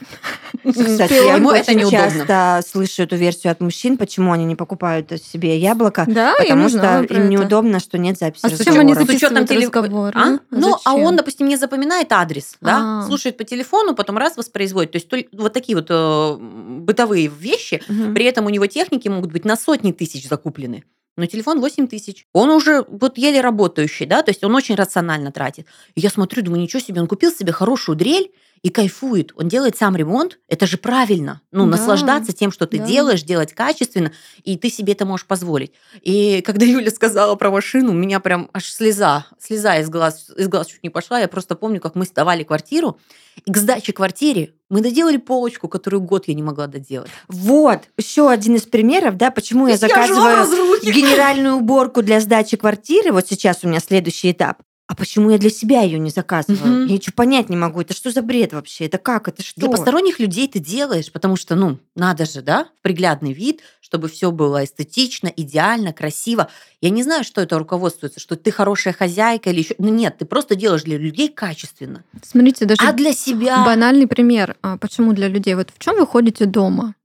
Кстати, я Ему это неудобно. часто слышу эту версию от мужчин, почему они не покупают себе яблоко, Да, потому что им неудобно, что нет записи А зачем они разговоров. С учетом записывают А? а? Ну, а Зачем? он, допустим, не запоминает адрес, да, А. слушает по телефону, потом раз воспроизводит. То есть вот такие вот э, бытовые вещи. Мгм. При этом у него техники могут быть на сотни тысяч закуплены. Но телефон 8 тысяч. Он уже вот еле работающий, да, то есть он очень рационально тратит. И я смотрю, думаю, ничего себе, он купил себе хорошую дрель и кайфует. Он делает сам ремонт, это же правильно. Ну, Да, наслаждаться тем, что ты да. делаешь, делать качественно, и ты себе это можешь позволить. И когда Юля сказала про машину, у меня прям аж слеза, слеза из глаз, из глаз чуть не пошла. Я просто помню, как мы сдавали квартиру, и к сдаче квартире мы доделали полочку, которую год я не могла доделать. Вот, еще один из примеров, да, почему я в заказываю генеральную уборку для сдачи квартиры. Вот сейчас у меня следующий этап. А почему я для себя ее не заказываю? Мгм. Я ничего понять не могу. Это что за бред вообще? Это как? Это что? Для посторонних людей ты делаешь, потому что, ну, надо же, да, приглядный вид, чтобы все было эстетично, идеально, красиво. Я не знаю, что это руководствуется, что ты хорошая хозяйка или еще. Ну нет, ты просто делаешь для людей качественно. Смотрите, даже А для себя. банальный пример. а, Почему для людей? Вот в чем вы ходите дома?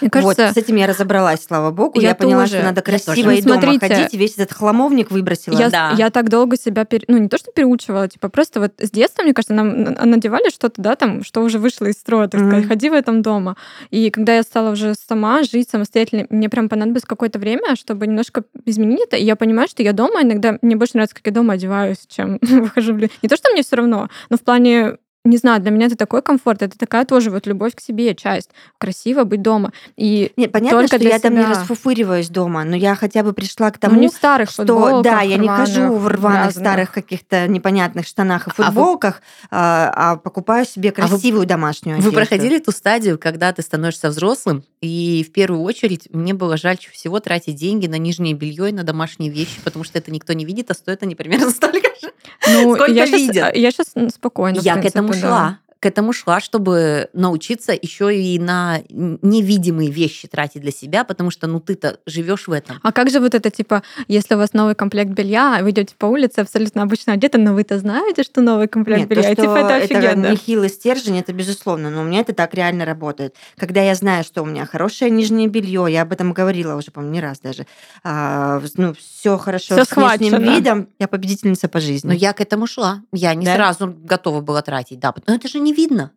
Мне кажется, вот, с этим я разобралась, слава богу. Я Я, поняла, тоже. что надо красиво тоже. и дома Смотрите. ходить, весь этот хламовник выбросила. Я, Да. я так долго себя, пере- ну не то что переучивала, типа просто вот с детства, мне кажется, нам на- надевали что-то, да, там, что уже вышло из строя, так Мгм. сказать, ходи в этом дома. И когда я стала уже сама жить самостоятельно, мне прям понадобилось какое-то время, чтобы немножко изменить это. И я понимаю, что я дома иногда, мне больше нравится, как я дома одеваюсь, чем выхожу в Не то, что мне все равно, но в плане не знаю, для меня это такой комфорт, это такая тоже вот любовь к себе часть. Красиво быть дома. И Нет, понятно, Только что я там не себя. расфуфыриваюсь дома, но я хотя бы пришла к ну, тому, не в старых что футболках, да, я не хожу в рваных грязных. старых каких-то непонятных штанах и А вы- футболках, а, а покупаю себе А вы- красивую домашнюю Вы одежду. проходили ту стадию, когда ты становишься взрослым, и в первую очередь мне было жаль всего тратить деньги на нижнее белье и на домашние вещи, потому что это никто не видит, а стоит они примерно столько же. Ну, Сколько я видят? я сейчас спокойно. Я к этому да. шла. К этому шла, чтобы научиться еще и на невидимые вещи тратить для себя, потому что ну ты-то живешь в этом. А как же вот это, типа, если у вас новый комплект белья, вы идете по улице абсолютно обычно одеты, но вы-то знаете, что новый комплект Нет, то, белья, и что типа это офигенно. нехилый стержень, это безусловно, но у меня это так реально работает. Когда я знаю, что у меня хорошее нижнее белье, я об этом говорила уже, по-моему, не раз даже, а, ну, все хорошо Всё с внешним видом, я победительница по жизни. Но я к этому шла. Я не Да? сразу готова была тратить, да. Но это же не видно.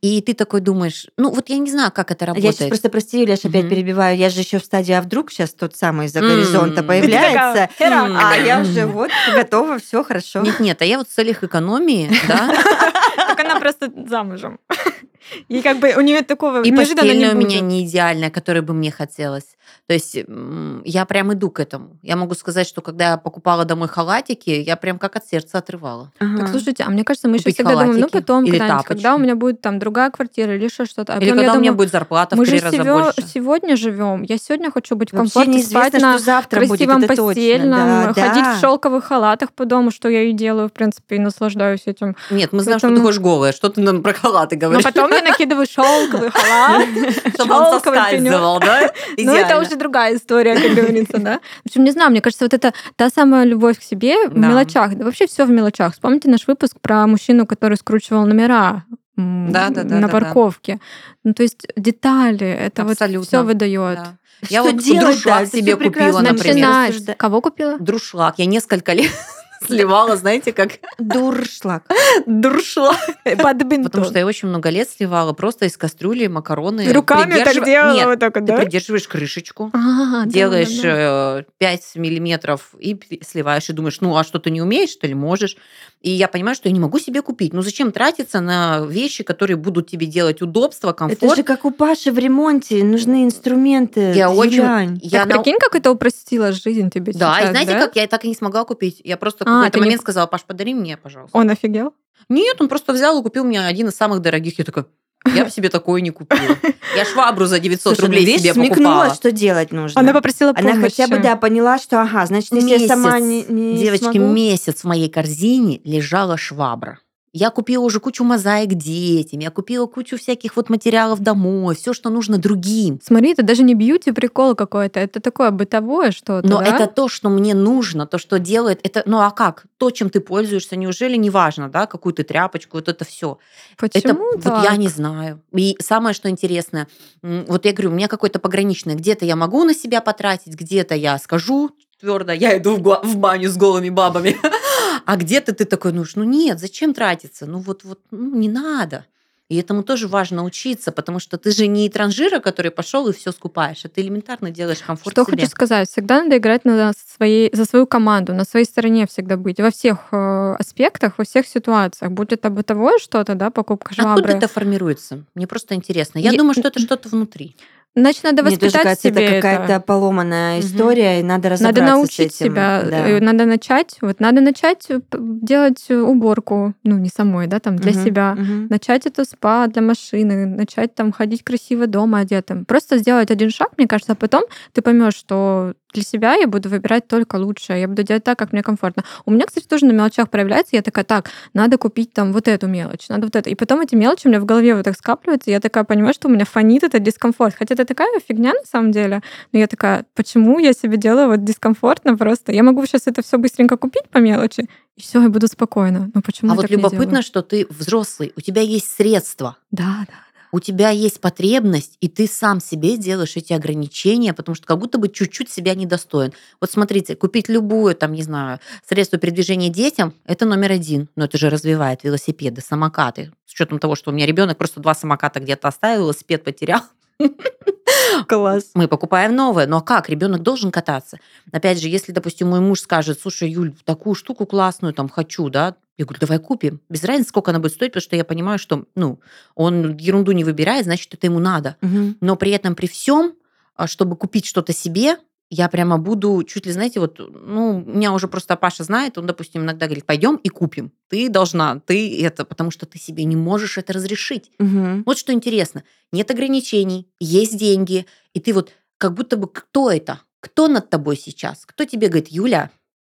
И ты такой думаешь, ну вот я не знаю, как это Я работает. сейчас просто, прости, Юля, я ж опять перебиваю. Я же еще в стадии, а вдруг сейчас тот самый из-за М. горизонта Ты появляется, «Хера». а я уже вот готова, все хорошо. Нет, нет, а я вот в целях экономии, да, Так она просто замужем. И как бы у нее такого и неожиданно не у меня не идеальная, которой бы мне хотелось. То есть я прям иду к этому. Я могу сказать, что когда я покупала домой халатики, я прям как от сердца отрывала. Ага. Так, слушайте, а мне кажется, мы еще всегда думаем, ну потом, когда у меня будет там другая квартира или еще что-то. А Или когда у меня будет зарплата мы в три же раза сего- больше. сегодня живем. Я сегодня хочу быть комфорте, спать на что завтра будет, красивом постельном, Да, ходить да. в шелковых халатах по дому, что я и делаю, в принципе, и наслаждаюсь этим. Нет, мы знаем, что ты Поэтому- ходишь голая. Что ты нам про халаты Но говоришь? потом потом я накидываю шелковый халат, Чтобы он соскальзывал, да? Ну, это уже другая история, как говорится, да. В общем, не знаю, мне кажется, вот это та самая любовь к себе в Да. мелочах. Да вообще все в мелочах. Вспомните наш выпуск про мужчину, который скручивал номера м, Да-да-да-да-да. на парковке. Ну, то есть детали, это вот Абсолютно. все выдает. Да. Я Что вот делать-то? друшлаг Это себе купила, например. Начинаешь. Кого купила? Друшлаг. Я несколько лет сливала, знаете, как Дуршлаг. друшлаг. Под бинтом. Потому что я очень много лет сливала просто из кастрюли макароны. Руками так Придержив- делала Нет, вот так вот, ты да? придерживаешь крышечку, А, да, делаешь да, да. э, 5 миллиметров и сливаешь, и думаешь, ну а что ты не умеешь, что ли, можешь. И я понимаю, что я не могу себе купить. Ну зачем тратиться на вещи, которые будут тебе делать удобство, комфорт? Это же как у Паши в ремонте. Нужны инструменты. Я очень... Я Так на- прикинь, как это упростило жизнь тебе Да, сейчас, и знаете, да? как я так и не смогла купить. Я просто в А, ты не- момент сказала, Паш, подари мне, пожалуйста. Он офигел? Нет, он просто взял и купил мне один из самых дорогих. Я такая, я бы себе такое не купила. Я швабру за 900 Слушай, ну, рублей себе смекнула, покупала. что делать нужно. Она попросила Она помощи. хотя бы, да, поняла, что, ага, значит, если я сама не, не Девочки, смогу- месяц в моей корзине лежала швабра. Я купила уже кучу мозаик детям, я купила кучу всяких вот материалов домой, все, что нужно другим. Смотри, это даже не бьюти-прикол какой-то, это такое бытовое что-то, Но да? это то, что мне нужно, то, что делает. Это, ну а как? То, чем ты пользуешься, неужели не важно, да, какую ты тряпочку, вот это все. Это Почему вот так? я не знаю. И самое, что интересное, вот я говорю, у меня какое-то пограничное. Где-то я могу на себя потратить, где-то я скажу твердо, я иду в, в баню с голыми бабами. А где-то ты такой, ну, ну нет, зачем тратиться? Ну вот, вот, ну, не надо. И этому тоже важно учиться, потому что ты же не транжира, который пошел и все скупаешь, а ты элементарно делаешь комфорт Что себе. хочу сказать, всегда надо играть на своей, за свою команду, на своей стороне всегда быть, во всех э, аспектах, во всех ситуациях. Будь это бытовое что-то, да, покупка Откуда швабры. это формируется? Мне просто интересно. Я Я- думаю, что это что-то внутри. Значит, надо Мне тоже воспитать кажется, себе это какая-то поломанная история, и надо разобраться Надо с научить этим. себя, Да. э, надо начать, вот надо начать э, делать уборку, ну не самой, да, там для Мгм, себя, мгм. начать это спа для машины, начать там ходить красиво дома одетым. Просто сделать один шаг, мне кажется, а потом ты поймешь, что для себя я буду выбирать только лучшее, я буду делать так, как мне комфортно. У меня, кстати, тоже на мелочах проявляется, я такая, так, надо купить там вот эту мелочь, надо вот это. И потом эти мелочи у меня в голове вот так скапливаются, и я такая понимаю, что у меня фонит этот дискомфорт. Хотя это такая фигня на самом деле. Но я такая, почему я себе делаю вот дискомфортно просто? Я могу сейчас это все быстренько купить по мелочи, и все, я буду спокойно. Но почему а вот любопытно, что ты взрослый, у тебя есть средства, Да, да. У тебя есть потребность, и ты сам себе делаешь эти ограничения, потому что как будто бы чуть-чуть себя недостоин. Вот смотрите, купить любую, там, не знаю, средство передвижения детям, это номер один. Но это же развивает велосипеды, самокаты. С учетом того, что у меня ребенок просто два самоката где-то оставил, велосипед потерял. Класс. Мы покупаем новое. Но как? Ребенок должен кататься. Опять же, если, допустим, мой муж скажет, слушай, Юль, такую штуку классную там хочу, да, я говорю, давай купим. Без разницы, сколько она будет стоить, потому что я понимаю, что ну, он ерунду не выбирает, значит, это ему надо. Мгм. Но при этом, при всем, чтобы купить что-то себе, я прямо буду чуть ли, знаете, вот, ну, меня уже просто Паша знает, он, допустим, иногда говорит, пойдем и купим. Ты должна, ты это, потому что ты себе не можешь это разрешить. Мгм. Вот что интересно, нет ограничений, есть деньги, и ты вот как будто бы кто это? Кто над тобой сейчас? Кто тебе говорит, Юля,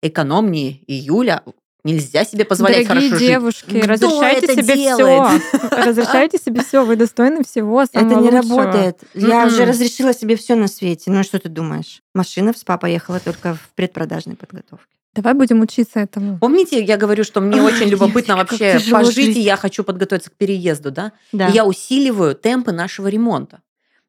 экономнее, и Юля, нельзя себе позволять Дорогие хорошо жить. девушки, Кто разрешайте это себе делает? все. Разрешайте себе все, вы достойны всего Это самого не лучшего. работает. Я уже Мгм. разрешила себе все на свете. Ну что ты думаешь? Машина в СПА поехала только в предпродажной подготовке. Давай будем учиться этому. Помните, я говорю, что мне очень любопытно вообще пожить, жить. и я хочу подготовиться к переезду, да? Да. И я усиливаю темпы нашего ремонта.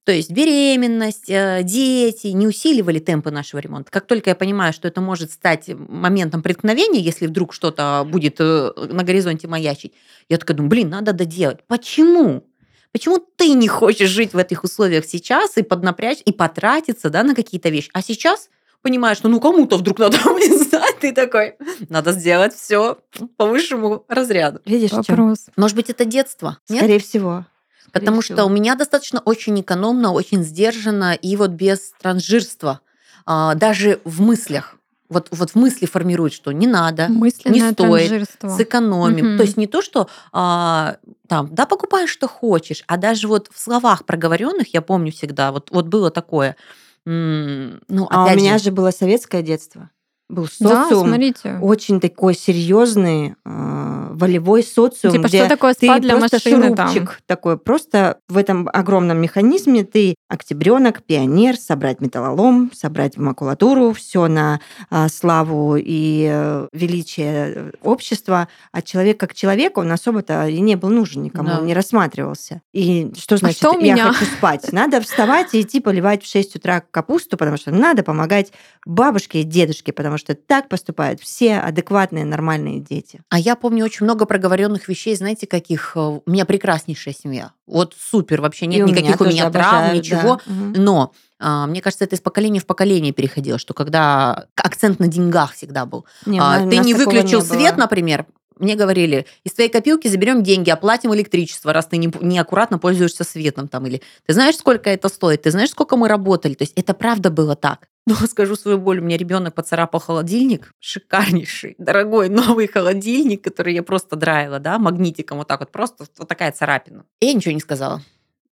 То есть беременность, э, дети не усиливали темпы нашего ремонта. Как только я понимаю, что это может стать моментом преткновения, если вдруг что-то будет э, на горизонте маячить, я такая думаю, блин, надо доделать. Почему? Почему ты не хочешь жить в этих условиях сейчас и поднапрячь, и потратиться да, на какие-то вещи? А сейчас понимаешь, что ну кому-то вдруг надо будет знать, ты такой, надо сделать все по высшему разряду. Видишь? Вопрос. Может быть, это детство? Нет? Скорее всего. Потому что у меня достаточно очень экономно, очень сдержанно и вот без транжирства. А, даже в мыслях. Вот, вот в мысли формирует, что не надо, Мысленное стоит, транжирство. сэкономим. Мгм. То есть не то, что а, там, да, покупай, что хочешь, а даже вот в словах проговоренных, я помню всегда, вот, вот было такое. Ну, А у меня же, же было советское детство. Был Да, социум смотрите. очень такой серьезный, э, волевой социум, Типа, где что такое ты спа для просто машины там? шурупчик такой. Просто в этом огромном механизме ты октябренок, пионер, собрать металлолом, собрать макулатуру, все на а, славу и э, величие общества. А человек как человек, он особо-то и не был нужен никому, Да. он не рассматривался. И что значит, что у я меня? хочу спать? Надо вставать и идти поливать в 6 утра капусту, потому что надо помогать бабушке и дедушке, потому что так поступают все адекватные, нормальные дети. А я помню очень много проговоренных вещей, знаете, каких? Э, У меня прекраснейшая семья. Вот супер, вообще нет И у никаких у тоже меня травм, обожают, ничего. да. Но а, мне кажется, это из поколения в поколение переходило, что когда акцент на деньгах всегда был. Не, А, у ты не выключил не было. свет, например, мне говорили, из твоей копилки заберем деньги, оплатим электричество, раз ты не- неаккуратно пользуешься светом. Там, или ты знаешь, сколько это стоит, ты знаешь, сколько мы работали. То есть это правда было так. Но скажу свою боль, у меня ребенок поцарапал холодильник, шикарнейший, дорогой новый холодильник, который я просто драила, да, магнитиком вот так вот, просто вот такая царапина. И я ничего не сказала.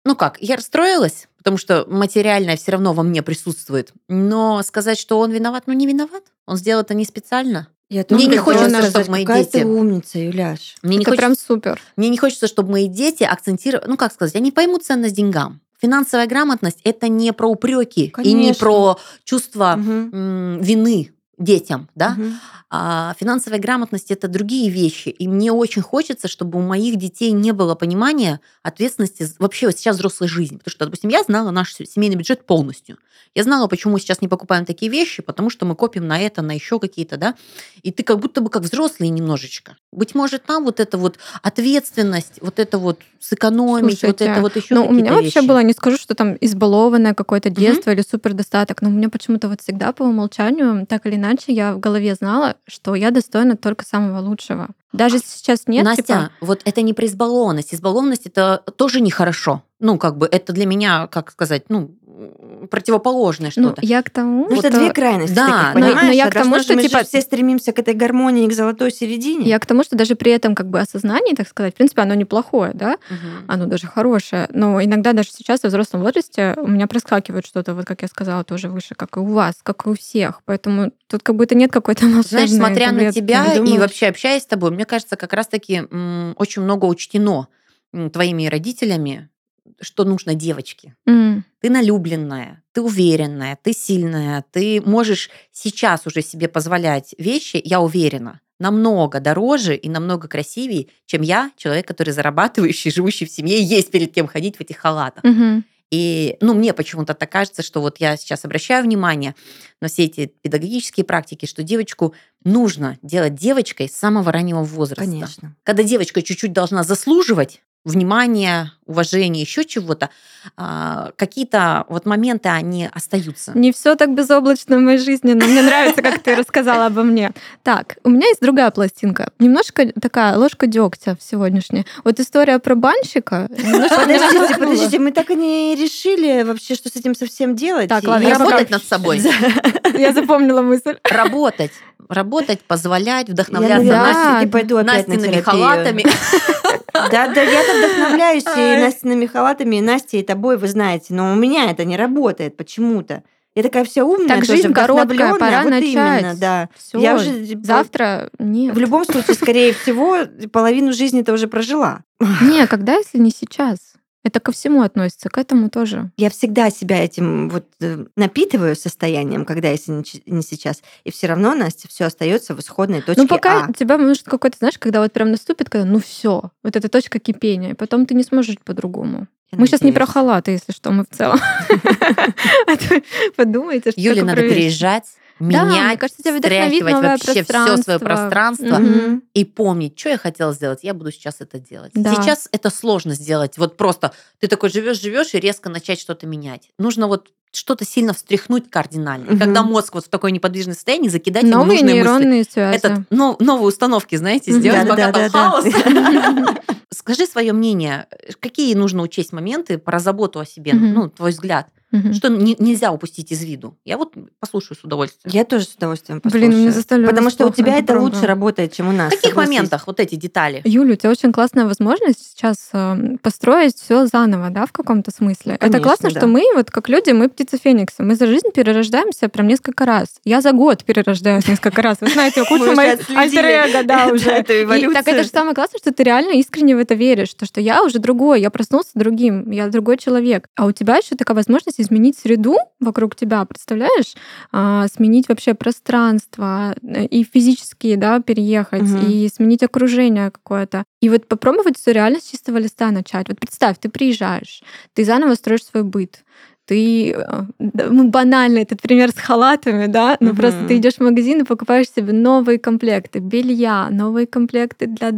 Ну как, я расстроилась, потому что материальное все равно во мне присутствует. Но сказать, что он виноват, ну не виноват. Он сделал это не специально. Я Мне не хочется, сказать, чтобы мои какая дети- ты умница, Юляш. Мне не, это хочется, прям супер. мне не хочется, чтобы мои дети акцентировали... Ну, как сказать, они поймут ценность деньгам. Финансовая грамотность – это не про упреки и не про чувство м, вины детям, да? Мгм. А финансовая грамотность это другие вещи. И мне очень хочется, чтобы у моих детей не было понимания ответственности вообще вот сейчас взрослой жизни. Потому что, допустим, я знала наш се- семейный бюджет полностью. Я знала, почему мы сейчас не покупаем такие вещи, потому что мы копим на это, на еще какие-то, да. И ты как будто бы как взрослый немножечко. Быть может, нам вот эта вот ответственность, вот это вот сэкономить, вот Слушайте, это вот еще Ну, у меня вообще вещи. было, не скажу, что там избалованное какое-то детство или супер достаток, но у меня почему-то вот всегда по умолчанию, так или иначе, я в голове знала, что я достойна только самого лучшего. Даже если сейчас нет, Настя, типа, вот это не про избалованность. Избалованность это тоже нехорошо. Ну, как бы это для меня, как сказать, ну, противоположное ну, что-то. я к тому, Ну, это что- две крайности Да, таких, но- но я А к тому, же- что, мы типа, все стремимся к этой гармонии, к золотой середине. Я к тому, что даже при этом как бы осознании, так сказать, в принципе, оно неплохое, да, Мгм. оно даже хорошее, но иногда даже сейчас, во взрослом возрасте, у меня проскакивает что-то, вот как я сказала, тоже выше, как и у вас, как и у всех. Поэтому тут как будто нет какой-то Знаешь, смотря на тебя и вообще общаясь с тобой, мне кажется, как раз-таки очень много учтено твоими родителями, что нужно девочке. М. Ты налюбленная, ты уверенная, ты сильная, ты можешь сейчас уже себе позволять вещи, я уверена, намного дороже и намного красивее, чем я, человек, который зарабатывающий, живущий в семье, есть перед кем ходить в этих халатах. Мгм. И, ну, мне почему-то так кажется, что вот я сейчас обращаю внимание на все эти педагогические практики, что девочку нужно делать девочкой с самого раннего возраста. Конечно. Когда девочка чуть-чуть должна заслуживать внимания, уважения, еще чего-то, а, какие-то вот моменты, они остаются. Не все так безоблачно в моей жизни, но мне нравится, как ты рассказала обо мне. Так, у меня есть другая пластинка. Немножко такая ложка дегтя в сегодняшней. Вот история про банщика. Подождите, подождите, мы так и не решили вообще, что с этим совсем делать. Так, И ладно, я я Работать над собой, Я запомнила мысль. работать, работать, позволять, Я, вдохновляться. Настей- всё-таки пойду опять на халатами. Да, да, я-то вдохновляюсь и. Настиными халатами, и Настей, и тобой, вы знаете, но у меня это не работает почему-то. Я такая вся умная, Так, тоже жизнь короткая, пора вот начать. именно, да. Всё, Я уже завтра нет. в любом случае, скорее всего, половину жизни ты уже прожила. Не, когда, если не сейчас? Это ко всему относится, к этому тоже. Я всегда себя этим вот э, напитываю состоянием, когда если не, сейчас, и все равно Настя все остается в исходной точке Ну, пока А. тебя может какой-то, знаешь, когда вот прям наступит, когда ну все, вот эта точка кипения, и потом ты не сможешь по-другому. Я Мы сейчас не про надеюсь. халаты, если что, мы в целом. А Подумайте, что такое надо переезжать, Да, менять, кажется, тебя стряхивать вообще все свое пространство. Мгм. и помнить, что я хотела сделать, я буду сейчас это делать. Да. Сейчас это сложно сделать. Вот просто ты такой живешь, живешь и резко начать что-то менять. Нужно вот что-то сильно встряхнуть кардинально. Мгм. Когда мозг вот в такое неподвижное состояние, закидать ему Новые нужные мысли. нейронные связи. Этот, ну, новые установки, знаете, сделать, пока там Да-да-да-да. хаос. Скажи свое мнение, какие нужно учесть моменты про заботу о себе, Мгм. ну, твой взгляд. Мгм. что не- нельзя упустить из виду. Я вот послушаю с удовольствием. Я тоже с удовольствием Блин, послушаю. мне заставили Потому что у тебя это правда. лучше работает, чем у нас. В каких согласись. моментах вот эти детали? Юля, у тебя очень классная возможность сейчас э, построить все заново, да, в каком-то смысле. это конечно, классно, да. что мы, вот как люди, мы птицы Феникса. Мы за жизнь перерождаемся прям несколько раз. Я за год перерождаюсь несколько раз. Вы знаете, куча моих альтер да, уже. Так это же самое классное, что ты реально искренне в это веришь, то, что я уже другой, я проснулся другим, я другой человек. А у тебя еще такая возможность изменить среду вокруг тебя, представляешь? А, сменить вообще пространство э, и физически, да, переехать, Мгм. и сменить окружение какое-то. И вот попробовать все реально с чистого листа начать. Вот представь, ты приезжаешь, ты заново строишь свой быт, ты, да, ну, банально этот пример с халатами, да, ну просто Мгм. ты идешь в магазин и покупаешь себе новые комплекты белья, новые комплекты для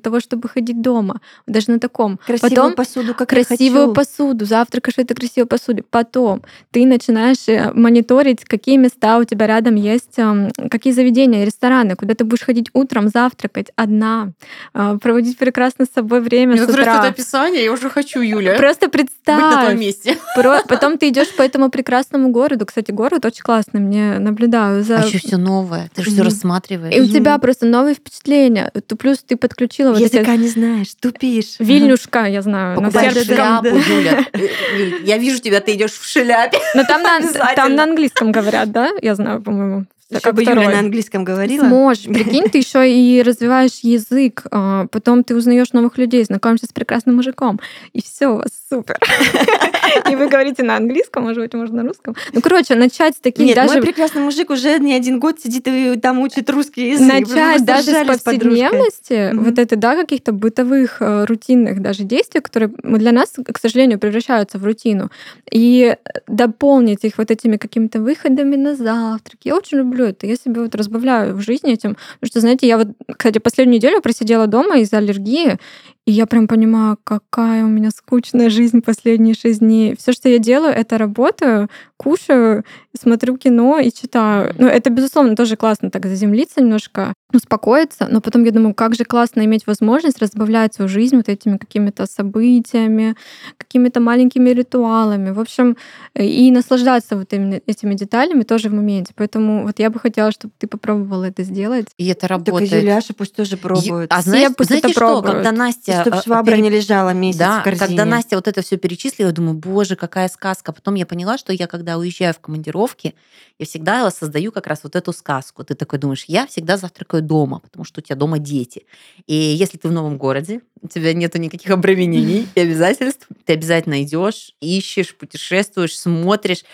того, чтобы ходить дома, даже на таком. Красивую Потом посуду, как я красивую хочу. посуду, завтракаешь в этой красивой посуде. Потом ты начинаешь э, мониторить, какие места у тебя рядом есть, эм, какие заведения, рестораны, куда ты будешь ходить утром, завтракать одна, э, проводить прекрасно с собой время с утра. описание, я уже хочу, Юля. Просто представь. месте. Про- Потом ты идешь по этому прекрасному городу. Кстати, город очень классный. Мне наблюдаю за А еще все новое. Ты же все рассматриваешь. и у тебя просто новые впечатления. Ты плюс ты подключила вот эти Языка не знаешь, тупишь. Вильнюшка, я знаю, на Покупаешь шляпу. Юля. Э, Юль, Я вижу тебя, ты идешь в шляпе. Но там на английском говорят, да? Я знаю, по-моему. Ещё как бы Юля на английском говорила. Сможешь. Прикинь, ты еще и развиваешь язык, а, потом ты узнаешь новых людей, знакомишься с прекрасным мужиком, и все у вас супер. И вы говорите на английском, может быть, можно на русском. Ну, короче, начать с таких Нет, даже мой прекрасный мужик уже не один год сидит и там учит русский язык. Начать даже с повседневности, вот это, да, каких-то бытовых, э, рутинных даже действий, которые для нас, к сожалению, превращаются в рутину, и дополнить их вот этими какими-то выходами на завтрак. Я очень люблю это. Я себе вот разбавляю в жизни этим. Потому что, знаете, я вот, кстати, последнюю неделю просидела дома из-за аллергии, и я прям понимаю, какая у меня скучная жизнь последние шесть дней. Все, что я делаю, это работаю, кушаю, смотрю кино и читаю. Ну, это, безусловно, тоже классно так заземлиться немножко, успокоиться, но потом я думаю, как же классно иметь возможность разбавлять свою жизнь вот этими какими-то событиями, какими-то маленькими ритуалами. В общем, и наслаждаться вот именно этими деталями тоже в моменте. Поэтому вот я бы хотела, чтобы ты попробовала это сделать. И это Так и работает. Юляша пусть тоже пробует. А пусть знаете это что, пробуют. когда Настя... Чтобы э, швабра пере- не лежала месяц Да, в корзине. когда Настя вот это все перечислила, я думаю, боже, какая сказка. Потом я поняла, что я, когда уезжаю в командировки, я всегда создаю как раз вот эту сказку. Ты такой думаешь, я всегда завтракаю дома, потому что у тебя дома дети. И если ты в новом городе, у тебя нету никаких обременений и обязательств, ты обязательно идешь, ищешь, путешествуешь, смотришь.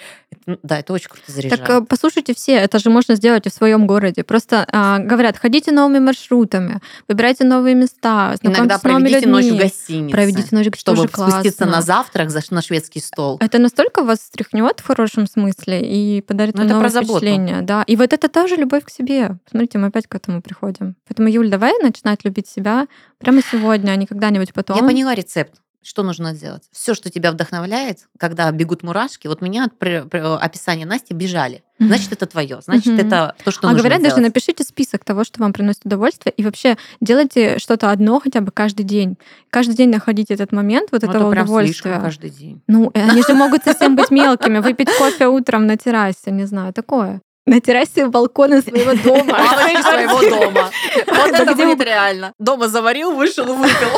Ну, да, это очень круто заряжает. Так э, послушайте все, это же можно сделать и в своем городе. Просто а, говорят, ходите новыми маршрутами, выбирайте новые места, Иногда с новыми проведите ночь в людьми. гостинице. Проведите ночь, чтобы тоже спуститься классно. на завтрак за, на шведский стол. Это настолько вас встряхнет в хорошем смысле и подарит Ну, вам это новое впечатление. Да. И вот это тоже любовь к себе. Смотрите, мы опять к этому приходим. Поэтому, Юль, давай начинать любить себя прямо сегодня, а не когда-нибудь потом. Я поняла рецепт. Что нужно сделать? Все, что тебя вдохновляет, когда бегут мурашки, вот меня от при- при- описания Насти бежали. Значит, это твое. Значит, это то, что а нужно говорят, даже сделать. напишите список того, что вам приносит удовольствие, и вообще делайте что-то одно хотя бы каждый день. Каждый день находите этот момент вот Ну, этого это прям удовольствия. каждый день. Ну, э, они же могут совсем быть мелкими. Выпить кофе утром на террасе, не знаю, такое. На террасе балкона своего дома. Галочку своего дома. Вот это где будет реально. Дома заварил, вышел, выпил.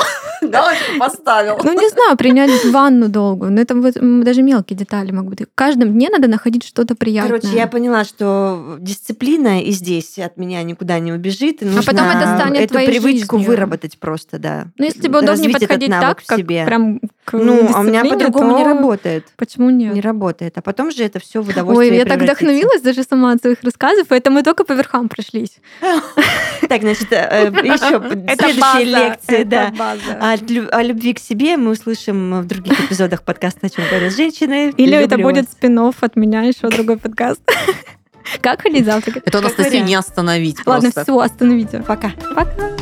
Галочку поставил. Ну, не знаю, принять ванну долгую. Но это вот, даже мелкие детали могут быть. В каждом дне надо находить что-то приятное. Короче, я поняла, что дисциплина и здесь от меня никуда не убежит. И нужно А потом это станет эту твоей привычку жизнью. выработать просто, да. Ну, если тебе удобнее подходить так, как себе. прям к Ну, а у меня по-другому не работает. Почему нет? Не работает. А потом же это все в удовольствие Ой, я так вдохновилась даже сама своих рассказов, поэтому мы только по верхам прошлись. Так, значит, еще следующие лекции, да. А О любви к себе мы услышим в других эпизодах подкаста «О чем говорят женщины». Или это будет спин от меня, еще другой подкаст. Как ходить завтракать? Это вариант. не остановить Ладно, все, остановите. Пока. Пока.